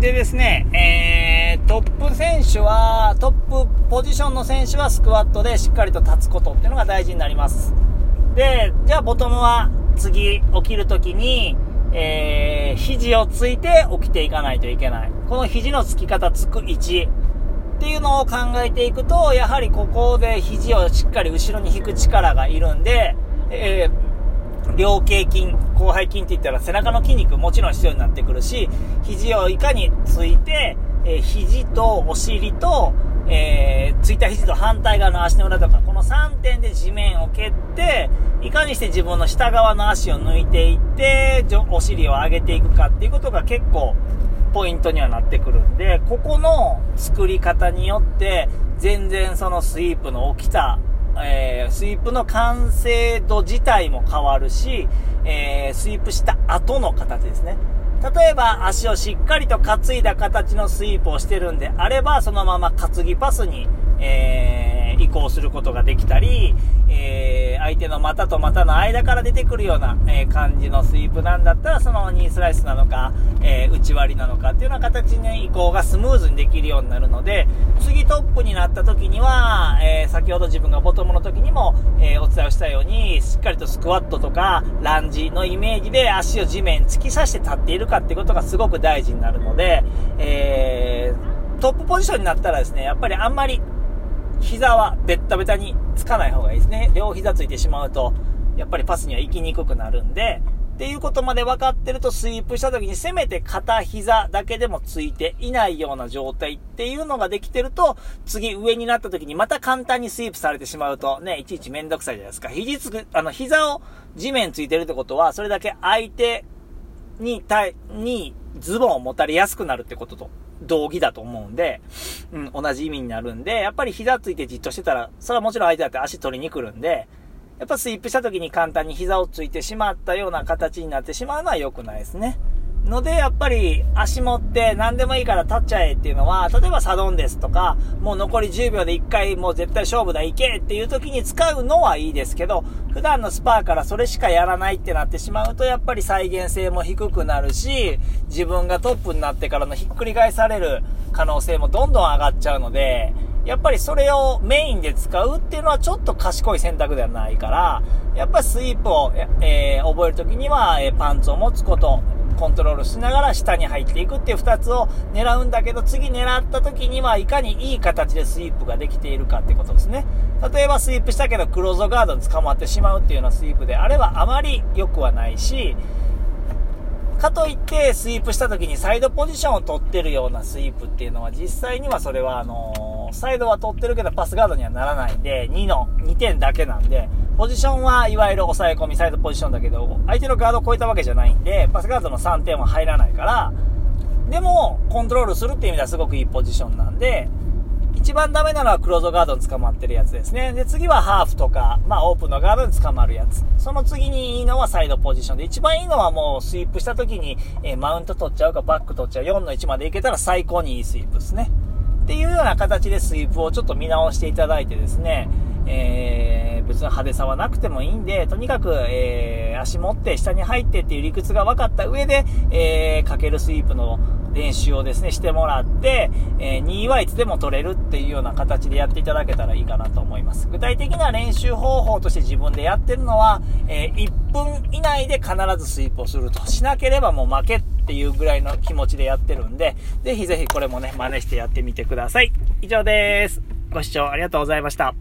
でですね、えー、トップ選手は、トップポジションの選手はスクワットでしっかりと立つことっていうのが大事になります。で、じゃあボトムは次起きるときに、えー、肘をついて起きていかないといけない。この肘のつき方、つく位置っていうのを考えていくと、やはりここで肘をしっかり後ろに引く力がいるんで、えー、両頸筋、広背筋って言ったら背中の筋肉もちろん必要になってくるし、肘をいかについて、えー、肘とお尻と、えー、ついた肘と反対側の足の裏とか、この3点で地面を蹴って、いかにして自分の下側の足を抜いていって、お尻を上げていくかっていうことが結構ポイントにはなってくるんで、ここの作り方によって、全然そのスイープの起きた、えー、スイープの完成度自体も変わるし、えー、スイープした後の形ですね。例えば足をしっかりと担いだ形のスイープをしてるんであれば、そのまま担ぎパスに、えー、移行することができたり、えー、相手の股と股の間から出てくるような、えー、感じのスイープなんだったら、そのニースライスなのか、え内割りなのかっていうような形に移行がスムーズにできるようになるので、次トップになった時には、え先ほど自分がボトムの時にも、えお伝えをしたように、しっかりとスクワットとかランジのイメージで足を地面突き刺して立っているかってことがすごく大事になるので、えートップポジションになったらですね、やっぱりあんまり膝はベッタベタにつかない方がいいですね。両膝ついてしまうと、やっぱりパスには行きにくくなるんで、っていうことまで分かってるとスイープした時にせめて片膝だけでもついていないような状態っていうのができてると、次上になった時にまた簡単にスイープされてしまうとね、いちいちめんどくさいじゃないですか。肘つく、あの、膝を地面ついてるってことは、それだけ相手に対、にズボンを持たれやすくなるってことと同義だと思うんで、うん、同じ意味になるんで、やっぱり膝ついてじっとしてたら、それはもちろん相手だって足取りに来るんで、やっぱスイップした時に簡単に膝をついてしまったような形になってしまうのは良くないですね。ので、やっぱり足持って何でもいいから立っちゃえっていうのは、例えばサドンですとか、もう残り10秒で1回もう絶対勝負だ、いけっていう時に使うのはいいですけど、普段のスパーからそれしかやらないってなってしまうと、やっぱり再現性も低くなるし、自分がトップになってからのひっくり返される可能性もどんどん上がっちゃうので、やっぱりそれをメインで使うっていうのはちょっと賢い選択ではないから、やっぱりスイープを、えー、覚えるときには、えー、パンツを持つこと、コントロールしながら下に入っていくっていう2つを狙うんだけど、次狙った時にはいかにいい形でスイープができているかってことですね。例えばスイープしたけどクローズガードに捕まってしまうっていうようなスイープであればあまり良くはないし、かといってスイープした時にサイドポジションを取ってるようなスイープっていうのは実際にはそれはあのー、サイドは取ってるけどパスガードにはならないんで、2の2点だけなんで、ポジションはいわゆる抑え込みサイドポジションだけど、相手のガードを超えたわけじゃないんで、パスガードの3点は入らないから、でも、コントロールするっていう意味ではすごくいいポジションなんで、一番ダメなのはクローズガードに捕まってるやつですね。で、次はハーフとか、まあオープンのガードに捕まるやつ。その次にいいのはサイドポジションで、一番いいのはもうスイープした時に、えー、マウント取っちゃうかバック取っちゃう。4の1までいけたら最高にいいスイープですね。っていうような形でスイープをちょっと見直していただいてですね、えー、別に派手さはなくてもいいんで、とにかく、えー、足持って下に入ってっていう理屈が分かった上で、えー、かけるスイープの練習をですね、してもらって、えー、2はいつでも取れるっていうような形でやっていただけたらいいかなと思います。具体的な練習方法として自分でやってるのは、えー、1分以内で必ずスイープをすると。しなければもう負けっっていうぐらいの気持ちでやってるんで、ぜひぜひこれもね、真似してやってみてください。以上です。ご視聴ありがとうございました。